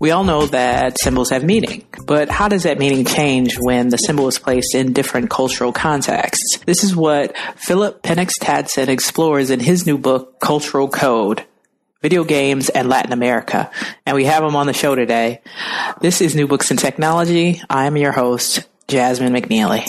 We all know that symbols have meaning, but how does that meaning change when the symbol is placed in different cultural contexts? This is what Phillip Penix Tadsen explores in his new book, Cultural Code. Video games and Latin America. And we have him on the show today. This is New Books in Technology. I am your host, Jasmine McNealy.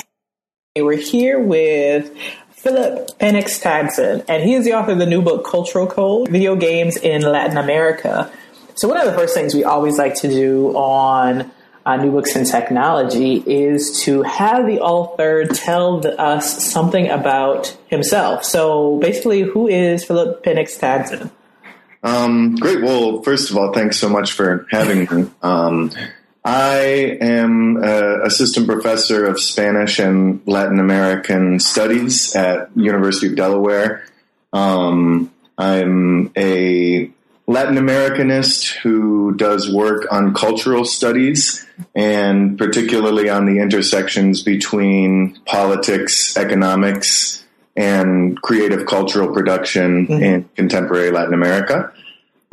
We're here with Phillip Penix Tadsen, and he is the author of the new book, Cultural Code Video Games in Latin America. So, one of the first things we always like to do on uh, New Books in Technology is to have the author tell the, us something about himself. So, basically, who is Phillip Penix Tadsen? Um, great. Well, first of all, thanks so much for having me. Um, I am assistant professor of Spanish and Latin American studies at University of Delaware. Um, I'm a Latin Americanist who does work on cultural studies and particularly on the intersections between politics, economics, and creative cultural production mm-hmm. in contemporary Latin America.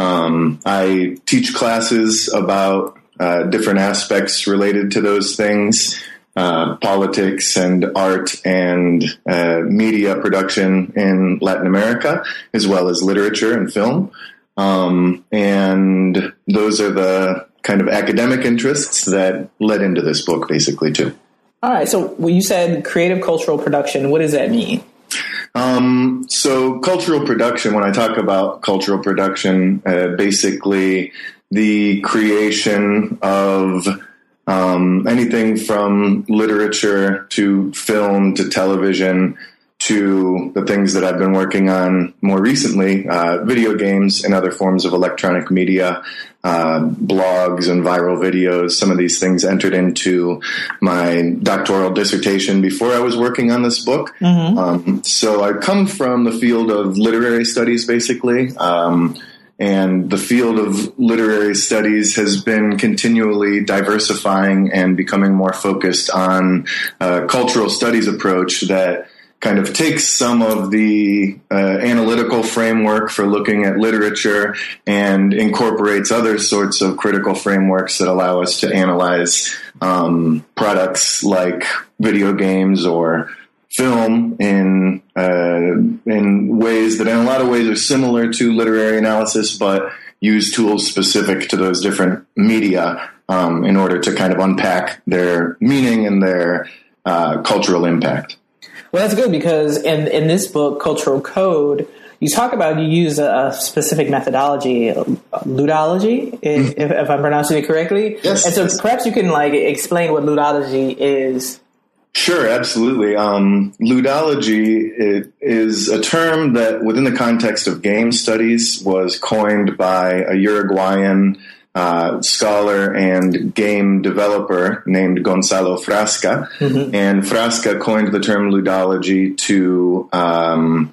Um, I teach classes about uh, different aspects related to those things. Uh, politics and art and uh, media production in Latin America, as well as literature and film. Um, and those are the kind of academic interests that led into this book, basically, too. All right. So when you said creative cultural production, what does that mean? Um, so cultural production, when I talk about cultural production, uh, basically the creation of um, anything from literature to film to television to the things that I've been working on more recently, uh, video games and other forms of electronic media, uh, blogs and viral videos. Some of these things entered into my doctoral dissertation before I was working on this book. Mm-hmm. Um, so I come from the field of literary studies, basically. Um, and the field of literary studies has been continually diversifying and becoming more focused on a cultural studies approach that kind of takes some of the uh, analytical framework for looking at literature and incorporates other sorts of critical frameworks that allow us to analyze um, products like video games or film in uh, in ways that in a lot of ways are similar to literary analysis but use tools specific to those different media um, in order to kind of unpack their meaning and their uh, cultural impact well, that's good because in in this book, Cultural Code, you talk about you use a, a specific methodology, ludology, if, mm-hmm. if, I'm pronouncing it correctly. Yes. And so perhaps you can like explain what ludology is. Sure, absolutely. Um, ludology is a term that, within the context of game studies, was coined by a Uruguayan uh, scholar and game developer named Gonzalo Frasca. Mm-hmm. And Frasca coined the term ludology to, um,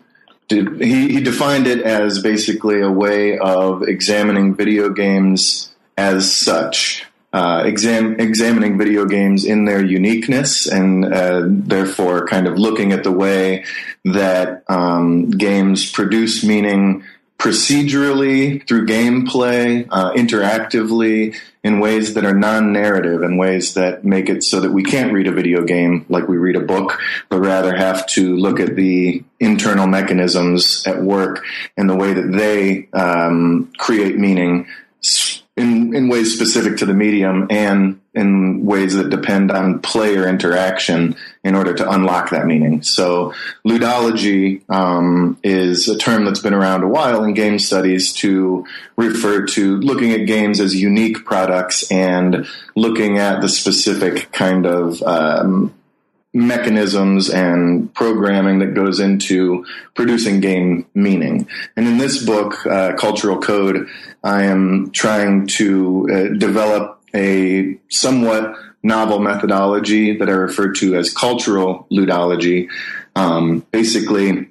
to he, he defined it as basically a way of examining video games as such. Uh, exam, examining video games in their uniqueness and uh, therefore kind of looking at the way that um, games produce meaning procedurally through gameplay, uh, interactively in ways that are non-narrative and ways that make it so that we can't read a video game like we read a book, but rather have to look at the internal mechanisms at work and the way that they um, create meaning in, in ways specific to the medium and in ways that depend on player interaction in order to unlock that meaning. So, ludology um, is a term that's been around a while in game studies to refer to looking at games as unique products and looking at the specific kind of um, mechanisms and programming that goes into producing game meaning. And in this book, uh, Cultural Code, I am trying to uh, develop a somewhat novel methodology that I refer to as cultural ludology. Um, basically,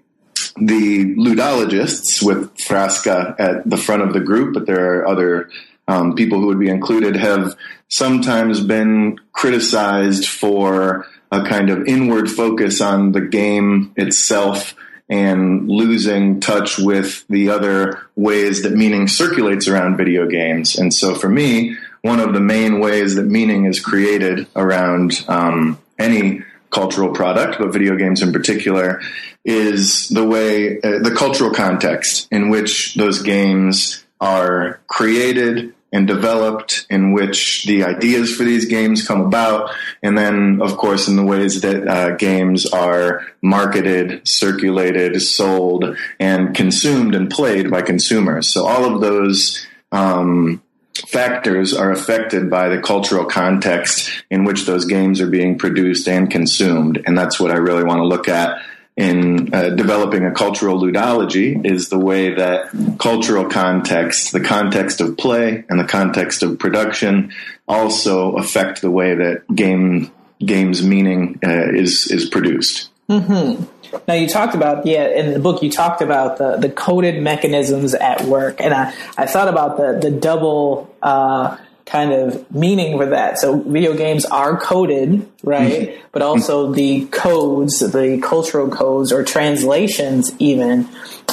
the ludologists with Frasca at the front of the group, but there are other um, people who would be included, have sometimes been criticized for a kind of inward focus on the game itself and losing touch with the other ways that meaning circulates around video games. And so for me, one of the main ways that meaning is created around um, any cultural product, but video games in particular, is the way, uh, the cultural context in which those games are created and developed, in which the ideas for these games come about, and then, of course, in the ways that uh, games are marketed, circulated, sold, and consumed and played by consumers. So all of those um, factors are affected by the cultural context in which those games are being produced and consumed, and that's what I really want to look at in uh, developing a cultural ludology is the way that cultural context, the context of play and the context of production, also affect the way that game games meaning uh, is is produced. Mm-hmm. Now you talked about yeah in the book you talked about the the coded mechanisms at work, and I I thought about the the double. Uh, kind of meaning for that. So video games are coded, right? Mm-hmm. But also the codes, the cultural codes or translations even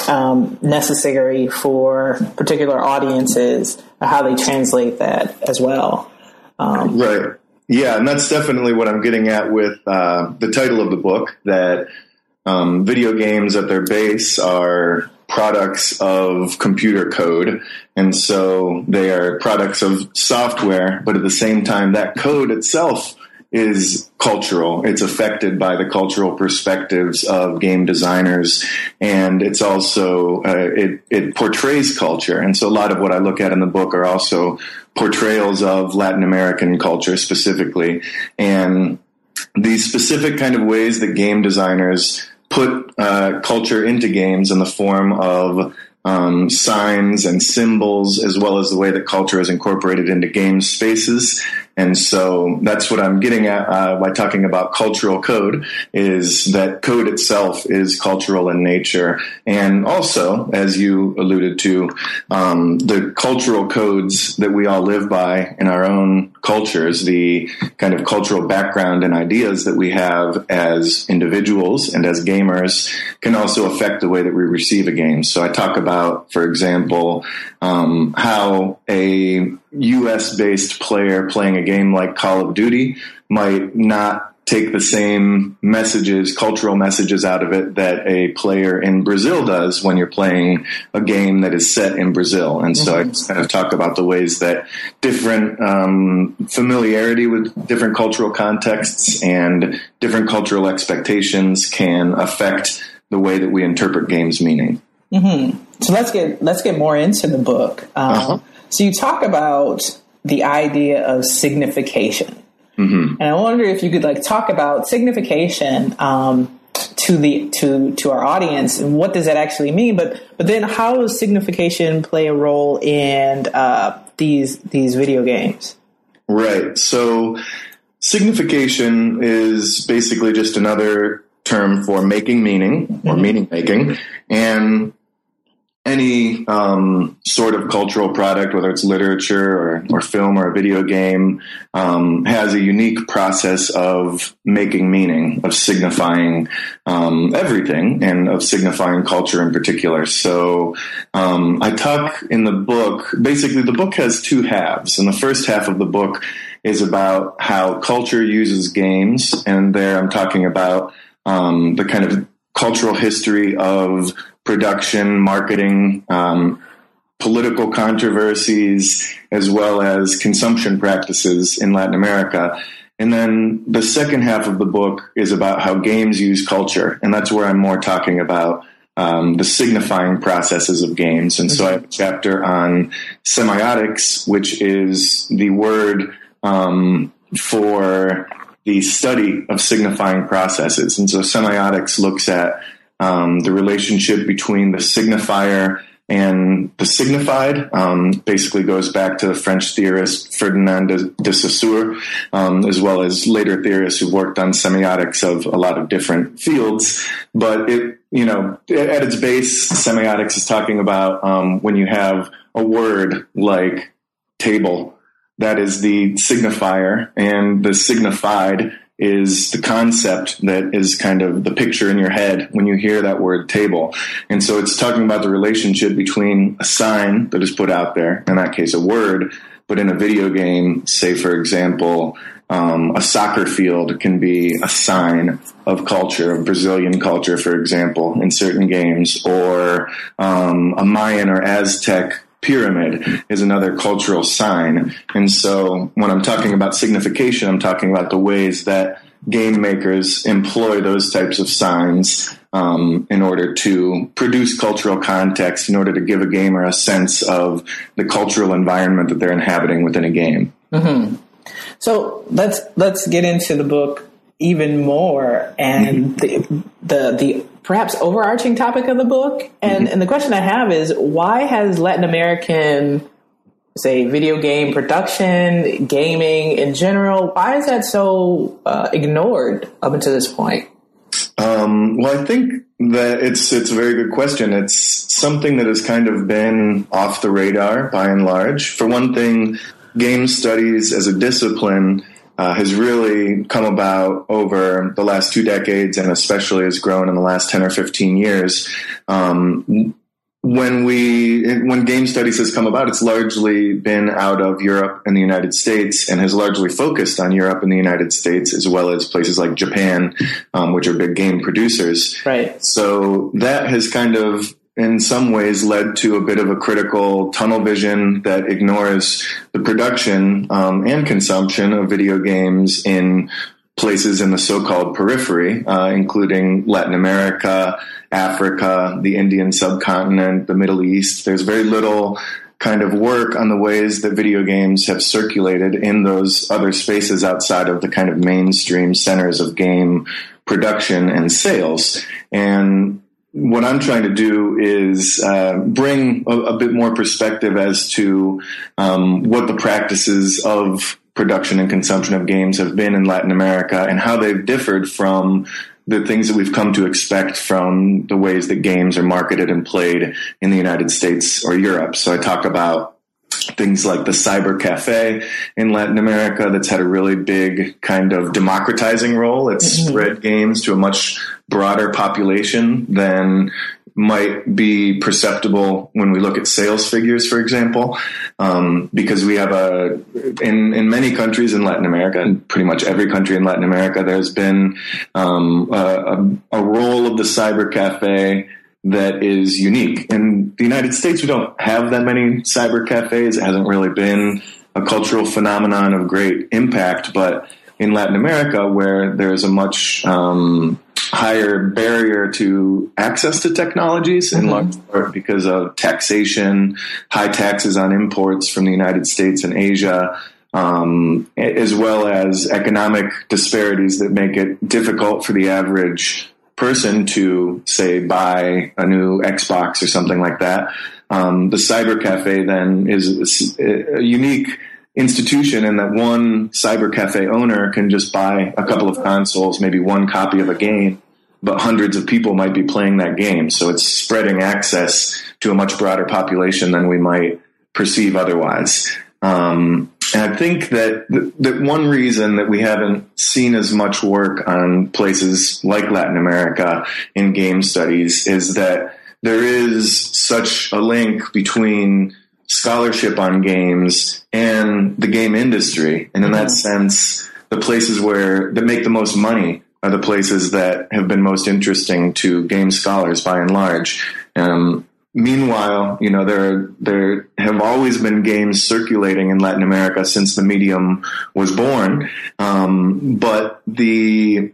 um, necessary for particular audiences, how they translate that as well. Um, right. Yeah, and that's definitely what I'm getting at with uh, the title of the book. That um, video games at their base are products of computer code. And so they are products of software, but at the same time, that code itself is cultural. It's affected by the cultural perspectives of game designers, and it's also uh, it it portrays culture. And so a lot of what I look at in the book are also portrayals of Latin American culture specifically, and these specific kind of ways that game designers put uh, culture into games in the form of um, signs and symbols, as well as the way that culture is incorporated into game spaces. And so that's what I'm getting at uh, by talking about cultural code is that code itself is cultural in nature. And also, as you alluded to, um, the cultural codes that we all live by in our own cultures, the kind of cultural background and ideas that we have as individuals and as gamers can also affect the way that we receive a game. So I talk about, for example, um, how a US based player playing a game like Call of Duty might not take the same messages, cultural messages out of it that a player in Brazil does when you're playing a game that is set in Brazil. And so mm-hmm. I kind of talk about the ways that different um, familiarity with different cultural contexts and different cultural expectations can affect the way that we interpret games meaning. Mm-hmm. So let's get let's get more into the book. Um, uh-huh. So you talk about the idea of signification, mm-hmm. and I wonder if you could like talk about signification um, to the to to our audience and what does that actually mean? But but then how does signification play a role in uh, these these video games? Right. So signification is basically just another term for making meaning or mm-hmm. meaning making, and any um, sort of cultural product, whether it's literature or, or film or a video game, um, has a unique process of making meaning, of signifying um, everything, and of signifying culture in particular. So um, I talk in the book, basically, the book has two halves. And the first half of the book is about how culture uses games. And there I'm talking about um, the kind of cultural history of production, marketing, um, political controversies, as well as consumption practices in Latin America. And then the second half of the book is about how games use culture. And that's where I'm more talking about um, the signifying processes of games. And so I have a chapter on semiotics, which is the word um, for the study of signifying processes. And so semiotics looks at um, the relationship between the signifier and the signified um, basically goes back to the French theorist Ferdinand de, Saussure, um, as well as later theorists who've worked on semiotics of a lot of different fields. But it, you know, at its base, semiotics is talking about um, when you have a word like table that is the signifier, and the signified is the concept that is kind of the picture in your head when you hear that word table. And so it's talking about the relationship between a sign that is put out there, in that case, a word, but in a video game, say, for example, um, a soccer field can be a sign of culture, of Brazilian culture, for example, in certain games, or um, a Mayan or Aztec pyramid is another cultural sign. And so when I'm talking about signification, I'm talking about the ways that game makers employ those types of signs um, in order to produce cultural context, in order to give a gamer a sense of the cultural environment that they're inhabiting within a game. Mm-hmm. So let's let's get into the book even more and mm-hmm. the, the the perhaps overarching topic of the book. And mm-hmm. and the question I have is why has Latin American say video game production, gaming in general, why is that so uh, ignored up until this point? Um, well, I think that it's it's a very good question. It's something that has kind of been off the radar by and large. For one thing, game studies as a discipline uh, has really come about over the last two decades and especially has grown in the last 10 or 15 years. Um, when we when game studies has come about, it's largely been out of Europe and the United States, and has largely focused on Europe and the United States, as well as places like Japan, um, which are big game producers. Right. So that has kind of in some ways led to a bit of a critical tunnel vision that ignores the production um, and consumption of video games in places in the so-called periphery, uh, including Latin America, Africa, the Indian subcontinent, the Middle East. There's very little kind of work on the ways that video games have circulated in those other spaces outside of the kind of mainstream centers of game production and sales. And what I'm trying to do is uh, bring a, a, bit more perspective as to um, what the practices of production and consumption of games have been in Latin America and how they've differed from the things that we've come to expect from the ways that games are marketed and played in the United States or Europe. So I talk about things like the cyber cafe in Latin America that's had a really big kind of democratizing role. It's mm-hmm. spread games to a much broader population than might be perceptible when we look at sales figures, for example, um, because we have a in in many countries in Latin America and pretty much every country in Latin America, there's been um, a, a, role of the cyber cafe that is unique. In the United States, we don't have that many cyber cafes. It hasn't really been a cultural phenomenon of great impact, but in Latin America, where there's a much um, higher barrier to access to technologies in mm-hmm. large part because of taxation, high taxes on imports from the United States and Asia, um, as well as economic disparities that make it difficult for the average person to say buy a new Xbox or something like that. Um, the cyber cafe then is a unique institution in that one cyber cafe owner can just buy a couple of consoles, maybe one copy of a game, but hundreds of people might be playing that game. So it's spreading access to a much broader population than we might perceive otherwise. Um, and I think that that one reason that we haven't seen as much work on places like Latin America in game studies is that there is such a link between scholarship on games and the game industry. And in that mm-hmm. sense, the places where that make the most money are the places that have been most interesting to game scholars by and large. Um, meanwhile, you know, there there have always been games circulating in Latin America since the medium was born, um, but the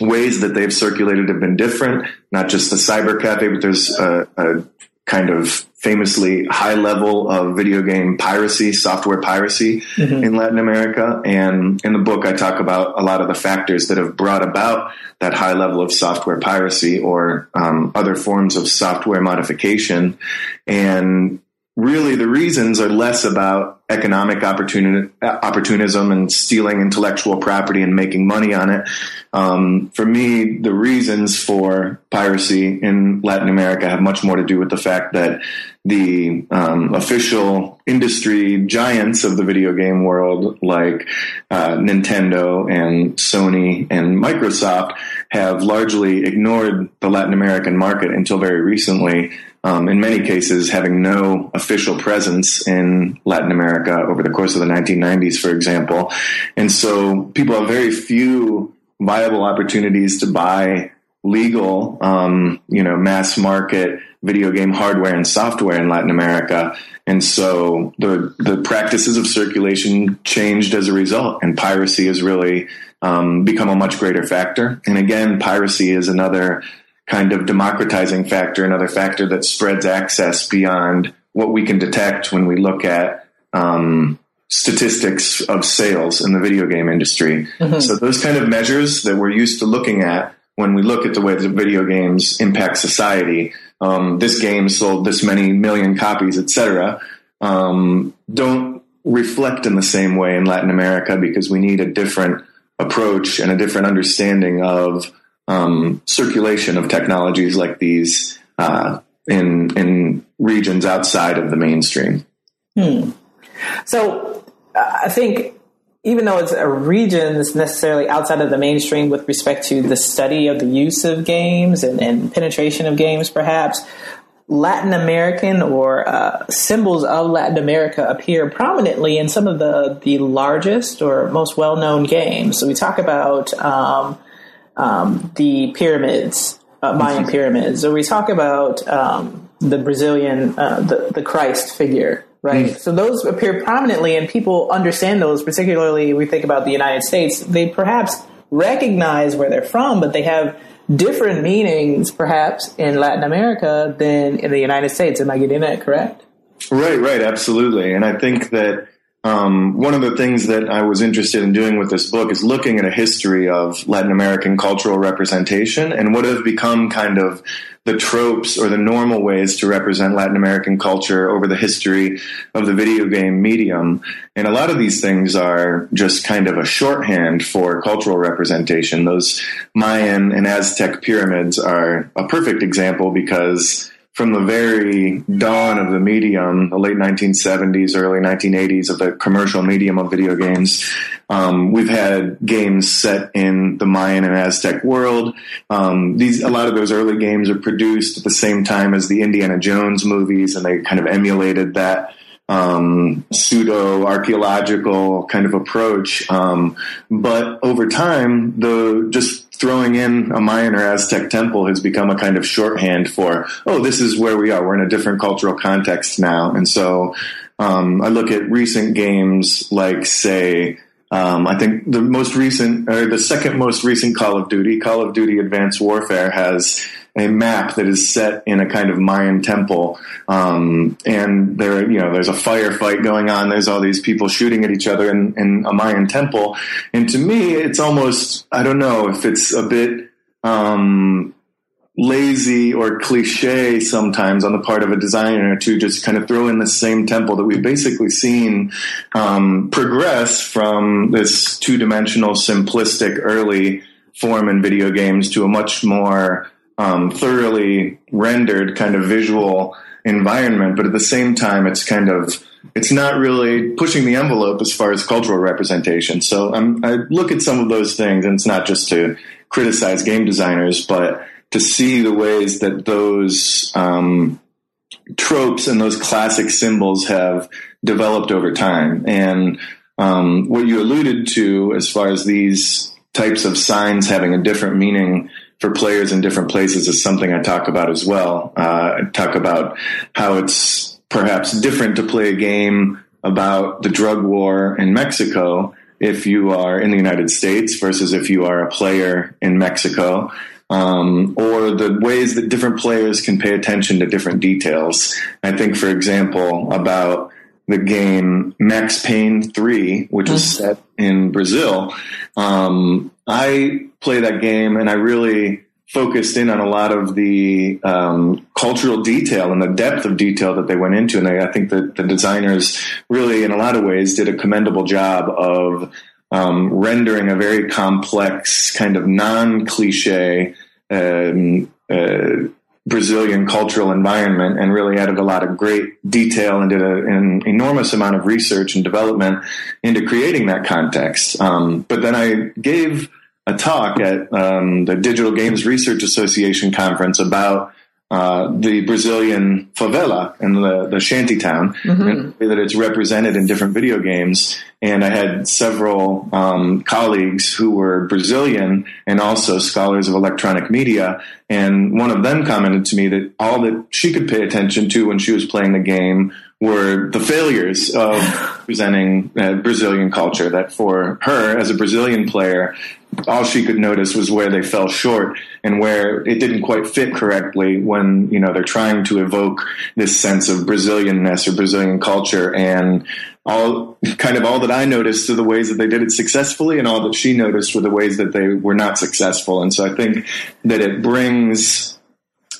ways that they've circulated have been different. Not just the cyber cafe, but there's a, a kind of famously high level of video game piracy, software piracy mm-hmm. in Latin America. And in the book, I talk about a lot of the factors that have brought about that high level of software piracy or um, other forms of software modification. And really the reasons are less about economic opportuni- opportunism and stealing intellectual property and making money on it. Um, for me, the reasons for piracy in Latin America have much more to do with the fact that the um, official industry giants of the video game world, like uh, Nintendo and Sony and Microsoft, have largely ignored the Latin American market until very recently um, in many cases having no official presence in Latin America over the course of the 1990s, for example. And so people have very few viable opportunities to buy legal, um, you know, mass market video game hardware and software in Latin America. And so the the practices of circulation changed as a result, and piracy has really um, become a much greater factor. And again, piracy is another kind of democratizing factor, another factor that spreads access beyond what we can detect when we look at um, statistics of sales in the video game industry. Mm-hmm. So those kind of measures that we're used to looking at when we look at the way that video games impact society, um, this game sold this many million copies, etc., um, don't reflect in the same way in Latin America because we need a different approach and a different understanding of um, circulation of technologies like these uh, in in regions outside of the mainstream. Hmm. So uh, I think even though it's a region that's necessarily outside of the mainstream with respect to the study of the use of games and, and penetration of games, perhaps. Latin American or uh, symbols of Latin America appear prominently in some of the the largest or most well known games. So we talk about um, um, the pyramids, uh, Mayan pyramids, or we talk about um, the Brazilian, uh, the, the Christ figure, right? Mm. So those appear prominently, and people understand those, particularly we think about the United States. They perhaps recognize where they're from, but they have different meanings, perhaps, in Latin America than in the United States. Am I getting that correct? Right, right, absolutely. And I think that um, one of the things that I was interested in doing with this book is looking at a history of Latin American cultural representation and what have become kind of the tropes or the normal ways to represent Latin American culture over the history of the video game medium. And a lot of these things are just kind of a shorthand for cultural representation. Those Mayan and Aztec pyramids are a perfect example because from the very dawn of the medium, the late 1970s, early 1980s of the commercial medium of video games, um, we've had games set in the Mayan and Aztec world. Um, these a lot of those early games are produced at the same time as the Indiana Jones movies, and they kind of emulated that um, pseudo archaeological kind of approach. Um, but over time, the just throwing in a Mayan or Aztec temple has become a kind of shorthand for, oh, this is where we are. We're in a different cultural context now. And so um, I look at recent games like, say, um, I think the most recent, or the second most recent Call of Duty, Call of Duty Advanced Warfare, has a map that is set in a kind of Mayan temple, um, and there, you know, there's a firefight going on. There's all these people shooting at each other in, in a Mayan temple, and to me, it's almost I don't know if it's a bit um, lazy or cliche sometimes on the part of a designer to just kind of throw in the same temple that we've basically seen um, progress from this two dimensional, simplistic early form in video games to a much more um, thoroughly rendered kind of visual environment, but at the same time, it's kind of it's not really pushing the envelope as far as cultural representation. So um, I look at some of those things, and it's not just to criticize game designers, but to see the ways that those um, tropes and those classic symbols have developed over time. And um, what you alluded to, as far as these types of signs having a different meaning for players in different places is something I talk about as well. Uh, I talk about how it's perhaps different to play a game about the drug war in Mexico if you are in the United States versus if you are a player in Mexico. um, or the ways that different players can pay attention to different details. I think, for example, about the game Max Payne 3, which is Mm-hmm. set in Brazil. Um, I play that game and I really focused in on a lot of the um, cultural detail and the depth of detail that they went into. And I, I think that the designers really, in a lot of ways, did a commendable job of um, rendering a very complex, kind of non cliche um, uh, Brazilian cultural environment and really added a lot of great detail and did a, an enormous amount of research and development into creating that context. Um, but then I gave a talk at um, the Digital Games Research Association conference about uh, the Brazilian favela and the, the shanty town, and the way that it's represented in different video games. And I had several um, colleagues who were Brazilian and also scholars of electronic media. And one of them commented to me that all that she could pay attention to when she was playing the game were the failures of presenting uh, Brazilian culture. That for her, as a Brazilian player, all she could notice was where they fell short and where it didn't quite fit correctly when you know they're trying to evoke this sense of Brazilianness or Brazilian culture and all kind of all that I noticed are the ways that they did it successfully and all that she noticed were the ways that they were not successful. And so I think that it brings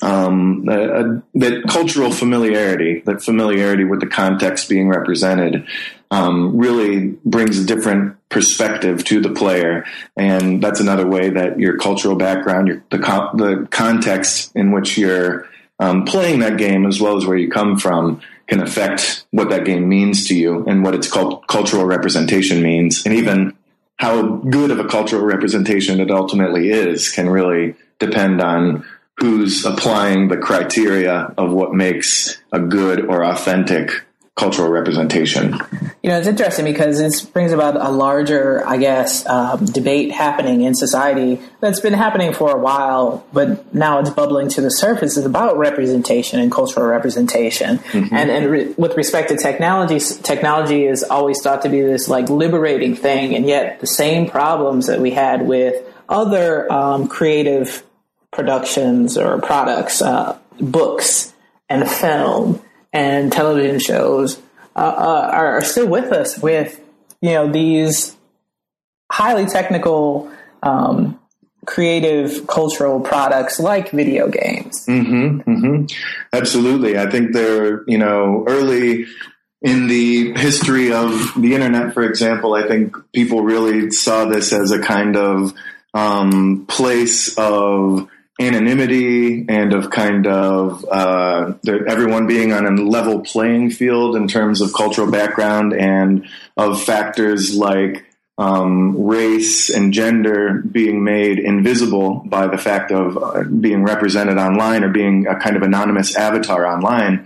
um, a, a, that cultural familiarity, that familiarity with the context being represented, um, really brings a different perspective to the player, and that's another way that your cultural background, your, the the context in which you're um, playing that game, as well as where you come from, can affect what that game means to you and what its cult- cultural representation means, and even how good of a cultural representation it ultimately is can really depend on who's applying the criteria of what makes a good or authentic cultural representation. You know, it's interesting because this brings about a larger, I guess, um, debate happening in society that's been happening for a while, but now it's bubbling to the surface. It's about representation and cultural representation. And, and re- with respect to technology, technology is always thought to be this like liberating thing, and yet the same problems that we had with other um, creative productions or products, uh, books and film and television shows uh, uh, are, still with us with you know these highly technical um, creative cultural products like video games hmm hmm Absolutely. I think they're, you know, early in the history of the internet, for example, I think people really saw this as a kind of um, place of anonymity and of kind of uh, everyone being on a level playing field in terms of cultural background and of factors like um, race and gender being made invisible by the fact of uh, being represented online or being a kind of anonymous avatar online.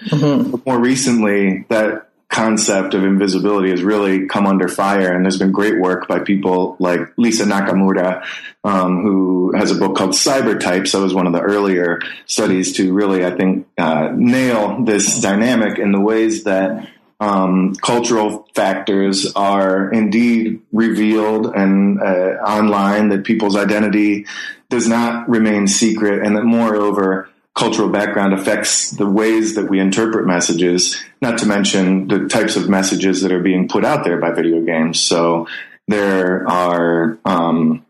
But more recently, that concept of invisibility has really come under fire, and there's been great work by people like Lisa Nakamura, um, who has a book called Cybertypes. That was one of the earlier studies to really, I think, uh, nail this dynamic in the ways that um, cultural factors are indeed revealed and uh, online, that people's identity does not remain secret, and that moreover, cultural background affects the ways that we interpret messages, not to mention the types of messages that are being put out there by video games. So there are um,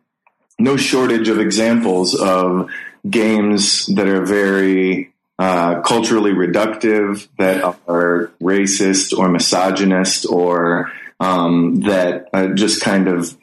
no shortage of examples of games that are very uh, culturally reductive, that are racist or misogynist, or um, that uh, just kind of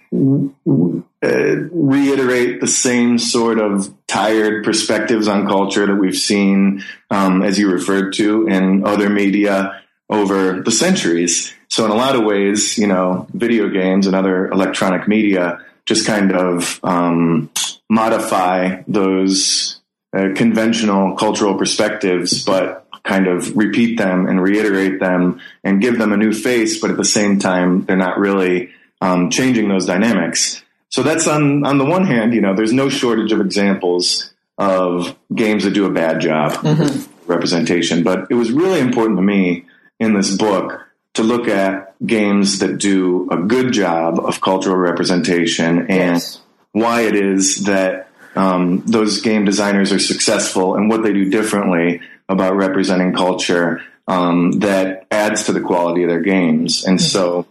uh, reiterate the same sort of tired perspectives on culture that we've seen, um, as you referred to, in other media over the centuries. So, in a lot of ways, you know, video games and other electronic media just kind of um, modify those uh, conventional cultural perspectives, but kind of repeat them and reiterate them and give them a new face, but at the same time, they're not really um, changing those dynamics. So that's on on the one hand, you know, there's no shortage of examples of games that do a bad job with representation, but it was really important to me in this book to look at games that do a good job of cultural representation and Yes. why it is that um, those game designers are successful and what they do differently about representing culture um, that adds to the quality of their games. And so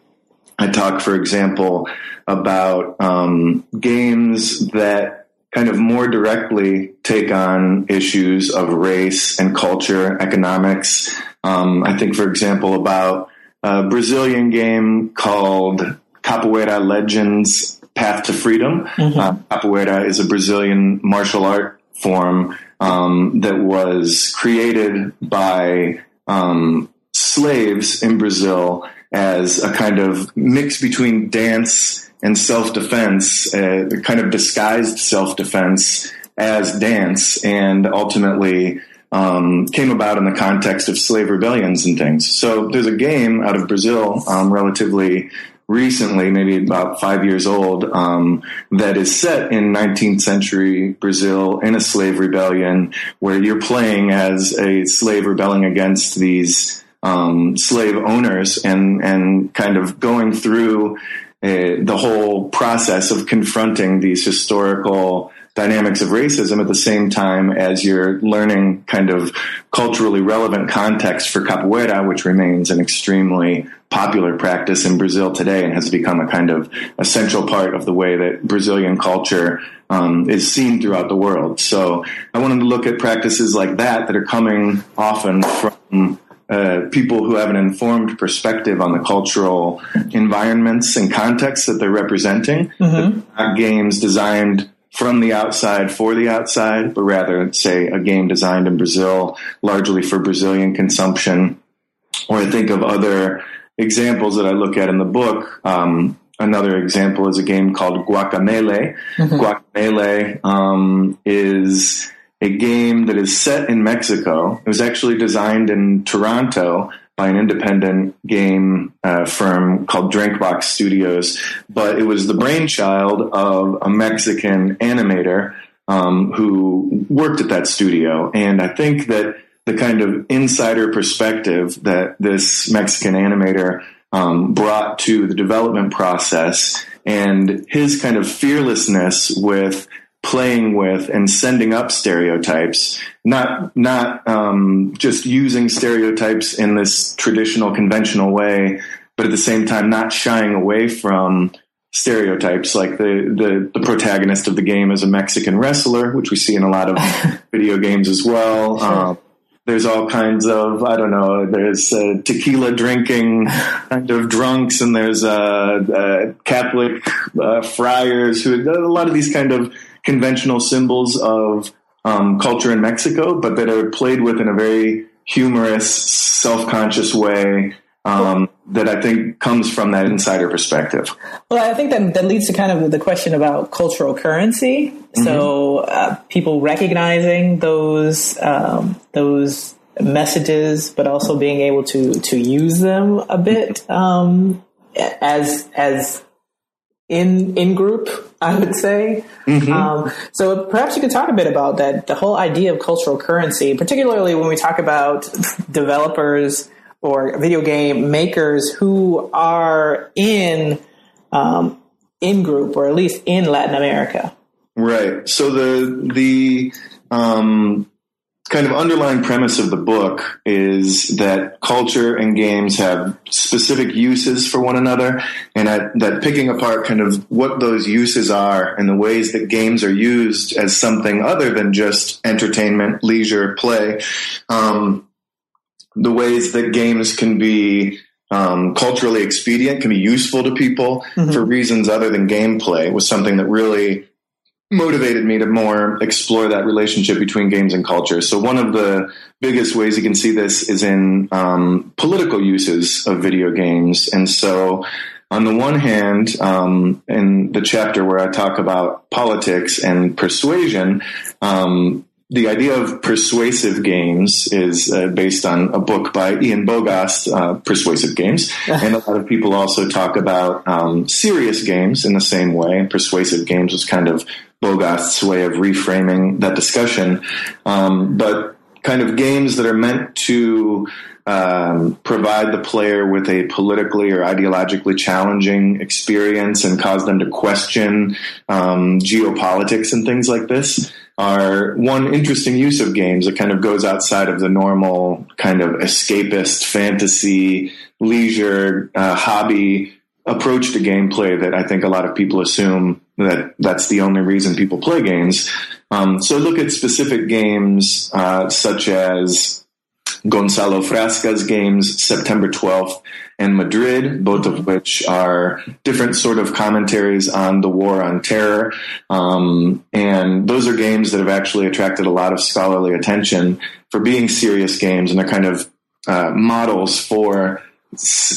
I talk, for example, about um, games that kind of more directly take on issues of race and culture, economics. Um, I think, for example, about a Brazilian game called Capoeira Legends Path to Freedom. Mm-hmm. Uh, capoeira is a Brazilian martial art form um, that was created by um, slaves in Brazil as a kind of mix between dance and self defense, uh, kind of disguised self defense as dance, and ultimately um, came about in the context of slave rebellions and things. So there's a game out of Brazil, um, relatively recently, maybe about five years old, um, that is set in 19th century Brazil in a slave rebellion, where you're playing as a slave rebelling against these um, slave owners and and kind of going through uh, the whole process of confronting these historical dynamics of racism at the same time as you're learning kind of culturally relevant context for capoeira, which remains an extremely popular practice in Brazil today and has become a kind of essential part of the way that Brazilian culture um, is seen throughout the world. So I wanted to look at practices like that that are coming often from uh, people who have an informed perspective on the cultural environments and contexts that they're representing. Mm-hmm. Not games designed from the outside for the outside, but rather, say, a game designed in Brazil largely for Brazilian consumption. Or I think of other examples that I look at in the book. Um, another example is a game called Guacamelee. Mm-hmm. Guacamelee um, is a game that is set in Mexico. It was actually designed in Toronto by an independent game uh, firm called Drinkbox Studios, but it was the brainchild of a Mexican animator um, who worked at that studio. And I think that the kind of insider perspective that this Mexican animator um, brought to the development process and his kind of fearlessness with playing with and sending up stereotypes, not not um, just using stereotypes in this traditional conventional way, but at the same time not shying away from stereotypes. Like the the, the protagonist of the game is a Mexican wrestler, which we see in a lot of video games as well. Sure. Um, there's all kinds of I don't know. There's uh, tequila drinking kind of drunks, and there's uh, uh, Catholic uh, friars who a lot of these kind of conventional symbols of um, culture in Mexico, but that are played with in a very humorous, self-conscious way. Um, that I think comes from that insider perspective. Well, I think that that leads to kind of the question about cultural currency. Mm-hmm. So uh, people recognizing those um, those messages, but also being able to to use them a bit um, as as in in group, I would say. Mm-hmm. Um, so perhaps you could talk a bit about that, the whole idea of cultural currency, particularly when we talk about developers or video game makers who are in um, in group or at least in Latin America. Right. So the the um, kind of underlying premise of the book is that culture and games have specific uses for one another, and that, that picking apart kind of what those uses are and the ways that games are used as something other than just entertainment, leisure, play, um, the ways that games can be um, culturally expedient, can be useful to people mm-hmm. for reasons other than gameplay was something that really motivated me to more explore that relationship between games and culture. So one of the biggest ways you can see this is in um, political uses of video games. And so on the one hand, um, in the chapter where I talk about politics and persuasion, um, the idea of persuasive games is uh, based on a book by Ian Bogost, uh, Persuasive Games. and a lot of people also talk about um, serious games in the same way. And persuasive games was kind of Bogost's way of reframing that discussion. Um, but kind of games that are meant to um, provide the player with a politically or ideologically challenging experience and cause them to question um, geopolitics and things like this are one interesting use of games that kind of goes outside of the normal kind of escapist fantasy leisure uh, hobby approach to gameplay that I think a lot of people assume that that's the only reason people play games. Um, so look at specific games uh, such as Gonzalo Frasca's games, September 12th and Madrid, both of which are different sort of commentaries on the war on terror. Um, and those are games that have actually attracted a lot of scholarly attention for being serious games, and they're kind of uh, models for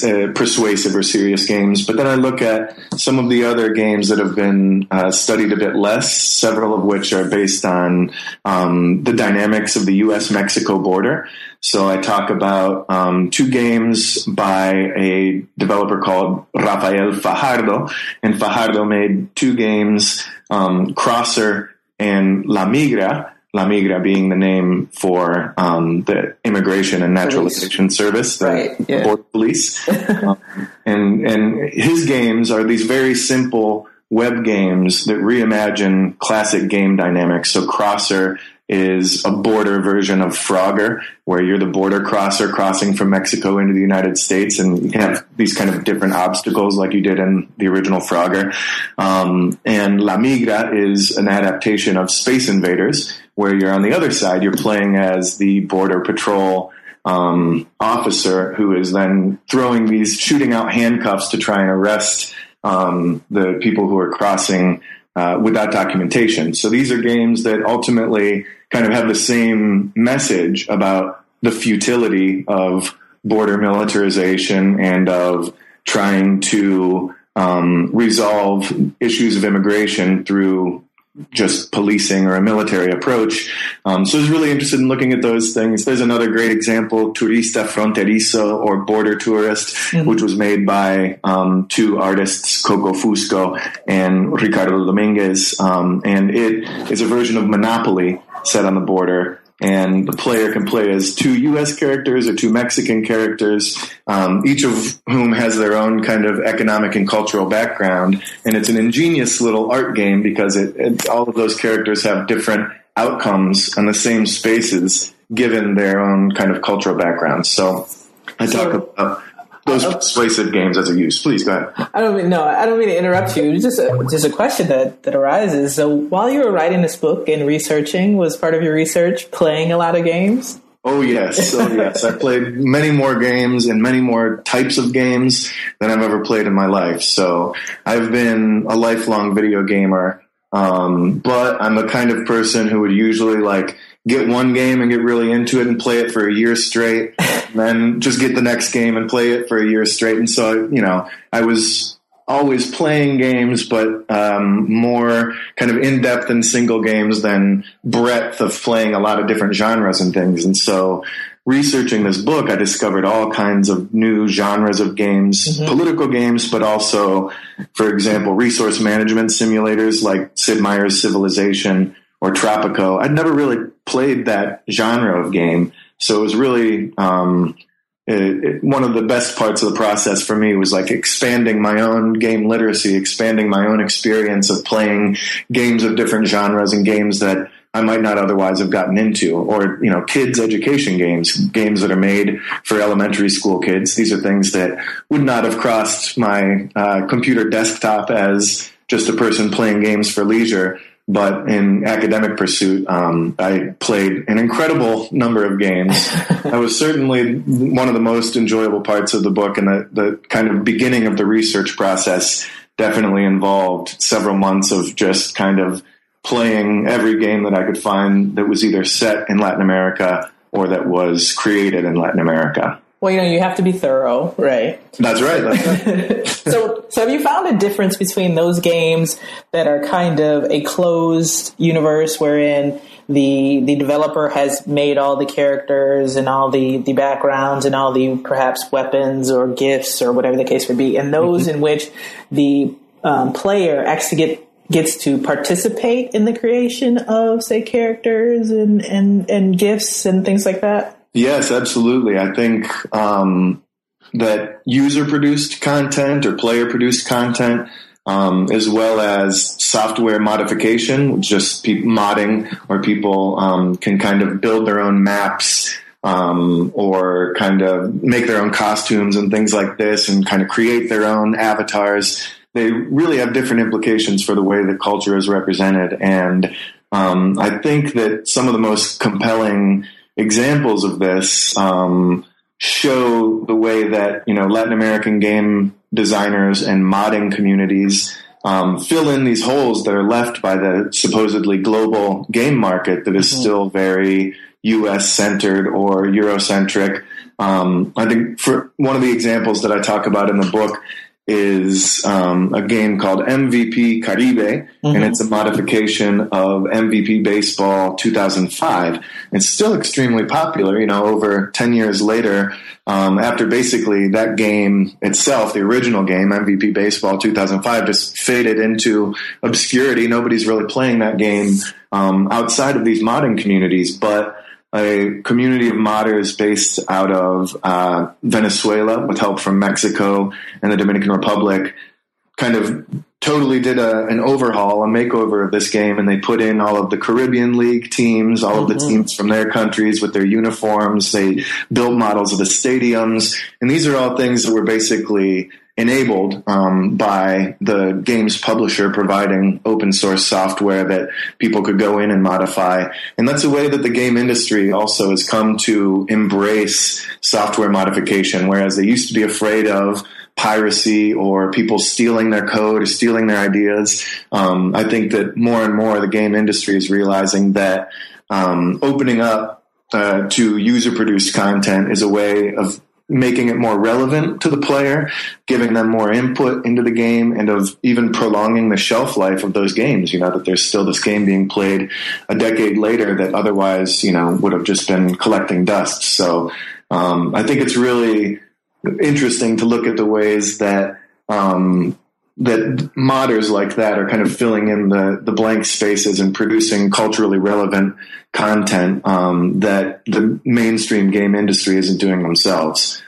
uh, persuasive or serious games. But then I look at some of the other games that have been uh, studied a bit less, several of which are based on um, the dynamics of the U.S. Mexico border. So I talk about um, two games by a developer called Rafael Fajardo, and Fajardo made two games, um, Crosser and La Migra La Migra being the name for um, the Immigration and Naturalization police. Service, the right, yeah. Border Police. um, and and his games are these very simple web games that reimagine classic game dynamics. So Crosser is a border version of Frogger, where you're the border crosser crossing from Mexico into the United States, and you can have these kind of different obstacles like you did in the original Frogger. Um, and La Migra is an adaptation of Space Invaders, where you're on the other side, you're playing as the border patrol um, officer who is then throwing these, shooting out handcuffs to try and arrest um, the people who are crossing uh, without documentation. So these are games that ultimately kind of have the same message about the futility of border militarization and of trying to um, resolve issues of immigration through just policing or a military approach. Um, so I was really interested in looking at those things. There's another great example, Turista Fronterizo or Border Tourist, mm-hmm. which was made by um, two artists, Coco Fusco and Ricardo Dominguez. Um, and it is a version of Monopoly set on the border. And the player can play as two U.S. characters or two Mexican characters, um, each of whom has their own kind of economic and cultural background. And it's an ingenious little art game because it, it, all of those characters have different outcomes on the same spaces given their own kind of cultural backgrounds. So I talk about those persuasive games as a use. Please go ahead. I don't mean no. I don't mean to interrupt you. Just a, just a question that that arises. So while you were writing this book and researching, was part of your research playing a lot of games? Oh yes, oh yes. I played many more games and many more types of games than I've ever played in my life. So I've been a lifelong video gamer. Um, but I'm the kind of person who would usually like get one game and get really into it and play it for a year straight, and then just get the next game and play it for a year straight. And so, you know, I was always playing games, but um, more kind of in depth in single games than breadth of playing a lot of different genres and things. And so, researching this book, I discovered all kinds of new genres of games, mm-hmm. political games, but also, for example, resource management simulators like Sid Meier's Civilization or Tropico. I'd never really played that genre of game, so it was really um, it, it, one of the best parts of the process for me was like expanding my own game literacy, expanding my own experience of playing games of different genres and games that I might not otherwise have gotten into, or you know, kids' education games, games that are made for elementary school kids. These are things that would not have crossed my uh, computer desktop as just a person playing games for leisure. But in academic pursuit, um, I played an incredible number of games. that was certainly one of the most enjoyable parts of the book, and the, the kind of beginning of the research process definitely involved several months of just kind of playing every game that I could find that was either set in Latin America or that was created in Latin America. Well, you know, you have to be thorough, right? That's right. That's right. so, so have you found a difference between those games that are kind of a closed universe wherein the the developer has made all the characters and all the the backgrounds and all the perhaps weapons or gifts or whatever the case may be, and those mm-hmm. in which the um, player actually get gets to participate in the creation of say characters and and and gifts and things like that? Yes, absolutely. I think um, that user produced content or player produced content, um, as well as software modification, just pe- modding, where people um, can kind of build their own maps um, or kind of make their own costumes and things like this and kind of create their own avatars. They really have different implications for the way that culture is represented. And um, I think that some of the most compelling examples of this um, show the way that you know Latin American game designers and modding communities um, fill in these holes that are left by the supposedly global game market that is mm-hmm. still very U.S. centered or Eurocentric. Um, I think for one of the examples that I talk about in the book is um, a game called MVP Caribe, mm-hmm. and it's a modification of MVP Baseball 2005. It's still extremely popular, you know, over 10 years later, um, after basically that game itself, the original game, MVP Baseball 2005, just faded into obscurity. Nobody's really playing that game um, outside of these modding communities, but a community of modders based out of uh, Venezuela with help from Mexico and the Dominican Republic kind of totally did a, an overhaul, a makeover of this game, and they put in all of the Caribbean League teams, all mm-hmm. of the mm-hmm. teams from their countries with their uniforms. They built models of the stadiums, and these are all things that were basically enabled um, by the game's publisher providing open source software that people could go in and modify. And that's a way that the game industry also has come to embrace software modification, whereas they used to be afraid of piracy or people stealing their code or stealing their ideas. Um, I think that more and more the game industry is realizing that um, opening up uh, to user produced content is a way of making it more relevant to the player, giving them more input into the game, and of even prolonging the shelf life of those games. You know, that there's still this game being played a decade later that otherwise, you know, would have just been collecting dust. So um, I think it's really interesting to look at the ways that um, that modders like that are kind of filling in the, the blank spaces and producing culturally relevant content um, that the mainstream game industry isn't doing themselves.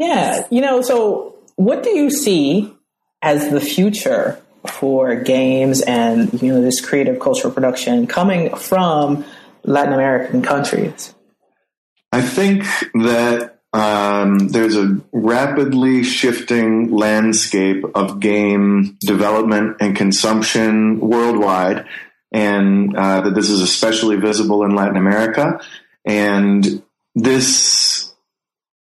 Yeah, you know, so what do you see as the future for games and you know this creative cultural production coming from Latin American countries? I think that um, there's a rapidly shifting landscape of game development and consumption worldwide, and uh, that this is especially visible in Latin America. And this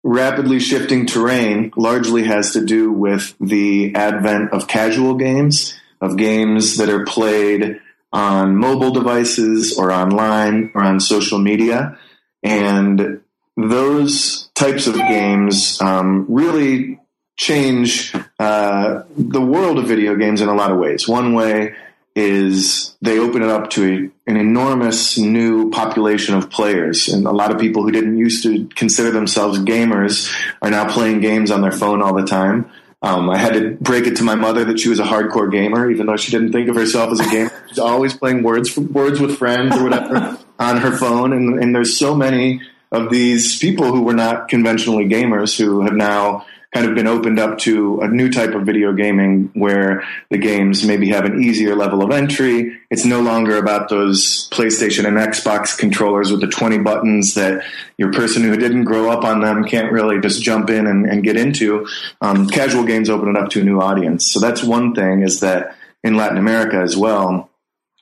rapidly shifting terrain largely has to do with the advent of casual games, of games that are played on mobile devices or online or on social media. And those types of games um, really change uh, the world of video games in a lot of ways. One way is they open it up to a, an enormous new population of players. And a lot of people who didn't used to consider themselves gamers are now playing games on their phone all the time. Um, I had to break it to my mother that she was a hardcore gamer, even though she didn't think of herself as a gamer. She's always playing words words with friends or whatever on her phone. And, and there's so many of these people who were not conventionally gamers who have now kind of been opened up to a new type of video gaming where the games maybe have an easier level of entry. It's no longer about those PlayStation and Xbox controllers with the 20 buttons that your person who didn't grow up on them can't really just jump in and, and get into. Um, casual games open it up to a new audience. So that's one thing is that in Latin America as well,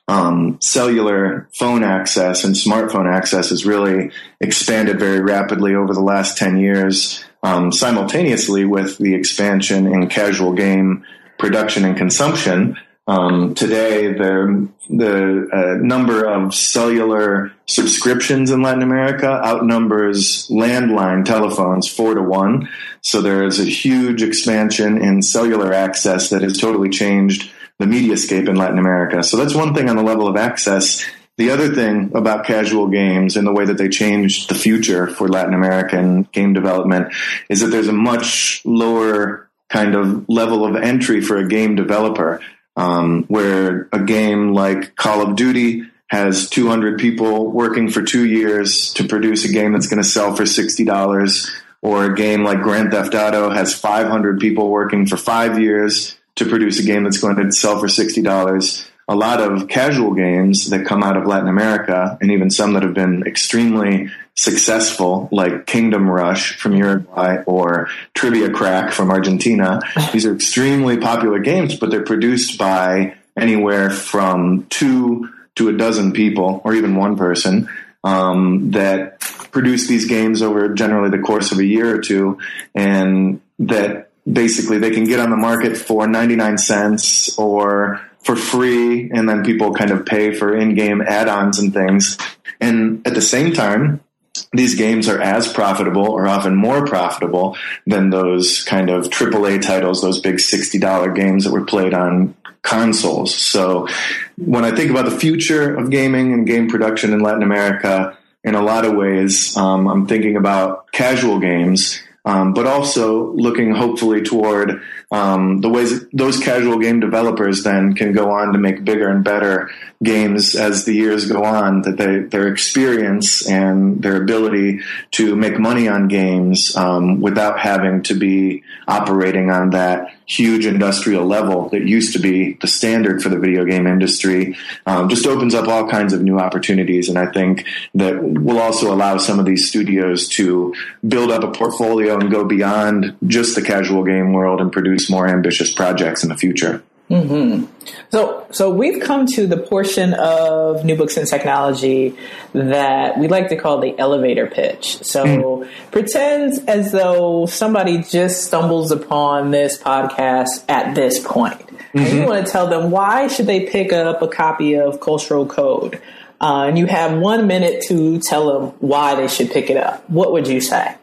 um, cellular phone access and smartphone access has really expanded very rapidly over the last 10 years, um, simultaneously with the expansion in casual game production and consumption. Um, today, the, the uh, number of cellular subscriptions in Latin America outnumbers landline telephones four to one. So there is a huge expansion in cellular access that has totally changed the mediascape in Latin America. So that's one thing on the level of access. The other thing about casual games and the way that they changed the future for Latin American game development is that there's a much lower kind of level of entry for a game developer. Um, where a game like Call of Duty has 200 people working for two years to produce a game that's going to sell for $60 or a game like Grand Theft Auto has 500 people working for five years to produce a game that's going to sell for $60. A lot of casual games that come out of Latin America and even some that have been extremely successful, like Kingdom Rush from Uruguay or Trivia Crack from Argentina. These are extremely popular games, but they're produced by anywhere from two to a dozen people or even one person um, that produce these games over generally the course of a year or two and that basically they can get on the market for 99 cents or for free and then people kind of pay for in-game add-ons and things and at the same time these games are as profitable or often more profitable than those kind of AAA titles, those big $60 games that were played on consoles. So when I think about the future of gaming and game production in Latin America, in a lot of ways, um, I'm thinking about casual games, um, but also looking hopefully toward um, the ways those casual game developers then can go on to make bigger and better games as the years go on. That they, their experience and their ability to make money on games um, without having to be operating on that huge industrial level that used to be the standard for the video game industry um, just opens up all kinds of new opportunities. And I think that will also allow some of these studios to build up a portfolio and go beyond just the casual game world and produce more ambitious projects in the future. Mm-hmm. So, so we've come to the portion of new books and technology that we like to call the elevator pitch. So, mm. pretend as though somebody just stumbles upon this podcast at this point, mm-hmm. and you want to tell them why should they pick up a copy of Cultural Code, uh, and you have one minute to tell them why they should pick it up. What would you say?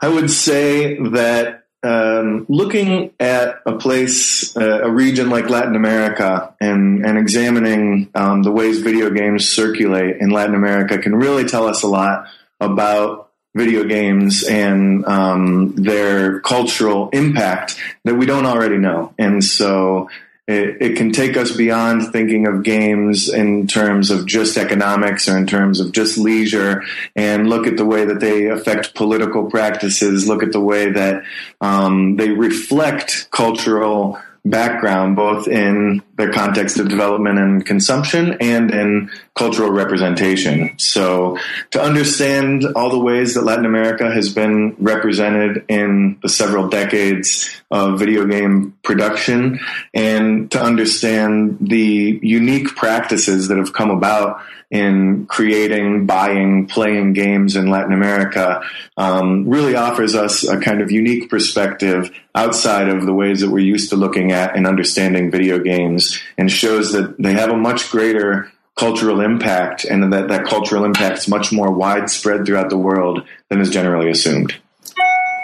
I would say that um, looking at a place, uh, a region like Latin America, and and examining um, the ways video games circulate in Latin America can really tell us a lot about video games and um, their cultural impact that we don't already know. And so it, it, can take us beyond thinking of games in terms of just economics or in terms of just leisure and look at the way that they affect political practices, look at the way that um, they reflect cultural background, both in the context of development and consumption and in cultural representation. So to understand all the ways that Latin America has been represented in the several decades of video game production and to understand the unique practices that have come about in creating, buying, playing games in Latin America um, really offers us a kind of unique perspective outside of the ways that we're used to looking at and understanding video games and shows that they have a much greater cultural impact and that that cultural impact is much more widespread throughout the world than is generally assumed.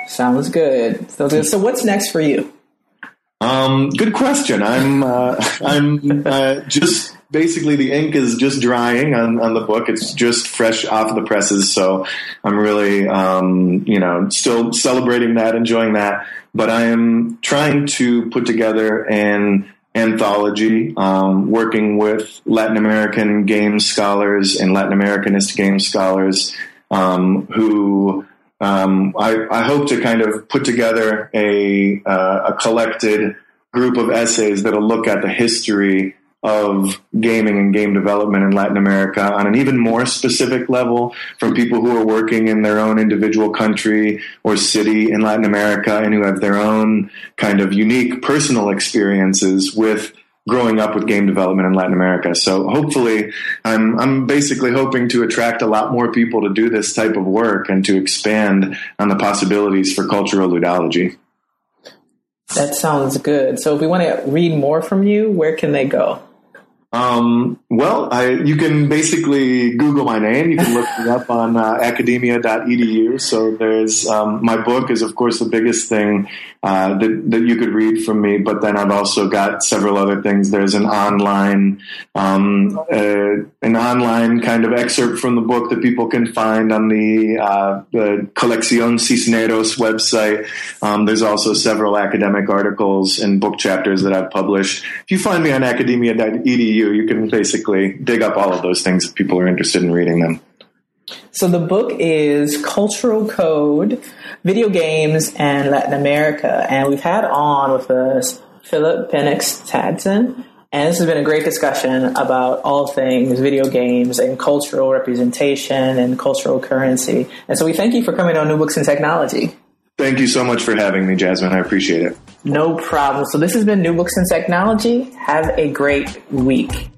Sounds good. So, so what's next for you? Um, good question. I'm uh, I'm uh, just basically the ink is just drying on, on the book. It's just fresh off the presses, so I'm really um, you know still celebrating that, enjoying that. But I am trying to put together an anthology, um, working with Latin American game scholars and Latin Americanist game scholars um, who um, I, I, hope to kind of put together a, uh, a collected group of essays that'll look at the history of gaming and game development in Latin America on an even more specific level from people who are working in their own individual country or city in Latin America and who have their own kind of unique personal experiences with growing up with game development in Latin America. So hopefully, I'm I'm basically hoping to attract a lot more people to do this type of work and to expand on the possibilities for cultural ludology. That sounds good. So if we want to read more from you, where can they go? Um, well, I, you can basically Google my name. You can look me up on uh, academia.edu. So there's um, my book is of course the biggest thing uh, that, that you could read from me. But then I've also got several other things. There's an online um, uh, an online kind of excerpt from the book that people can find on the uh, the Colección Cisneros website. Um, there's also several academic articles and book chapters that I've published. If you find me on academia.edu you. You can basically dig up all of those things if people are interested in reading them. So the book is Cultural Code, Video Games, and Latin America. And we've had on with us Phillip Penix Tadsen. And this has been a great discussion about all things video games and cultural representation and cultural currency. And so we thank you for coming on New Books in Technology. Thank you so much for having me, Jasmine. I appreciate it. No problem. So this has been New Books in Technology. Have a great week.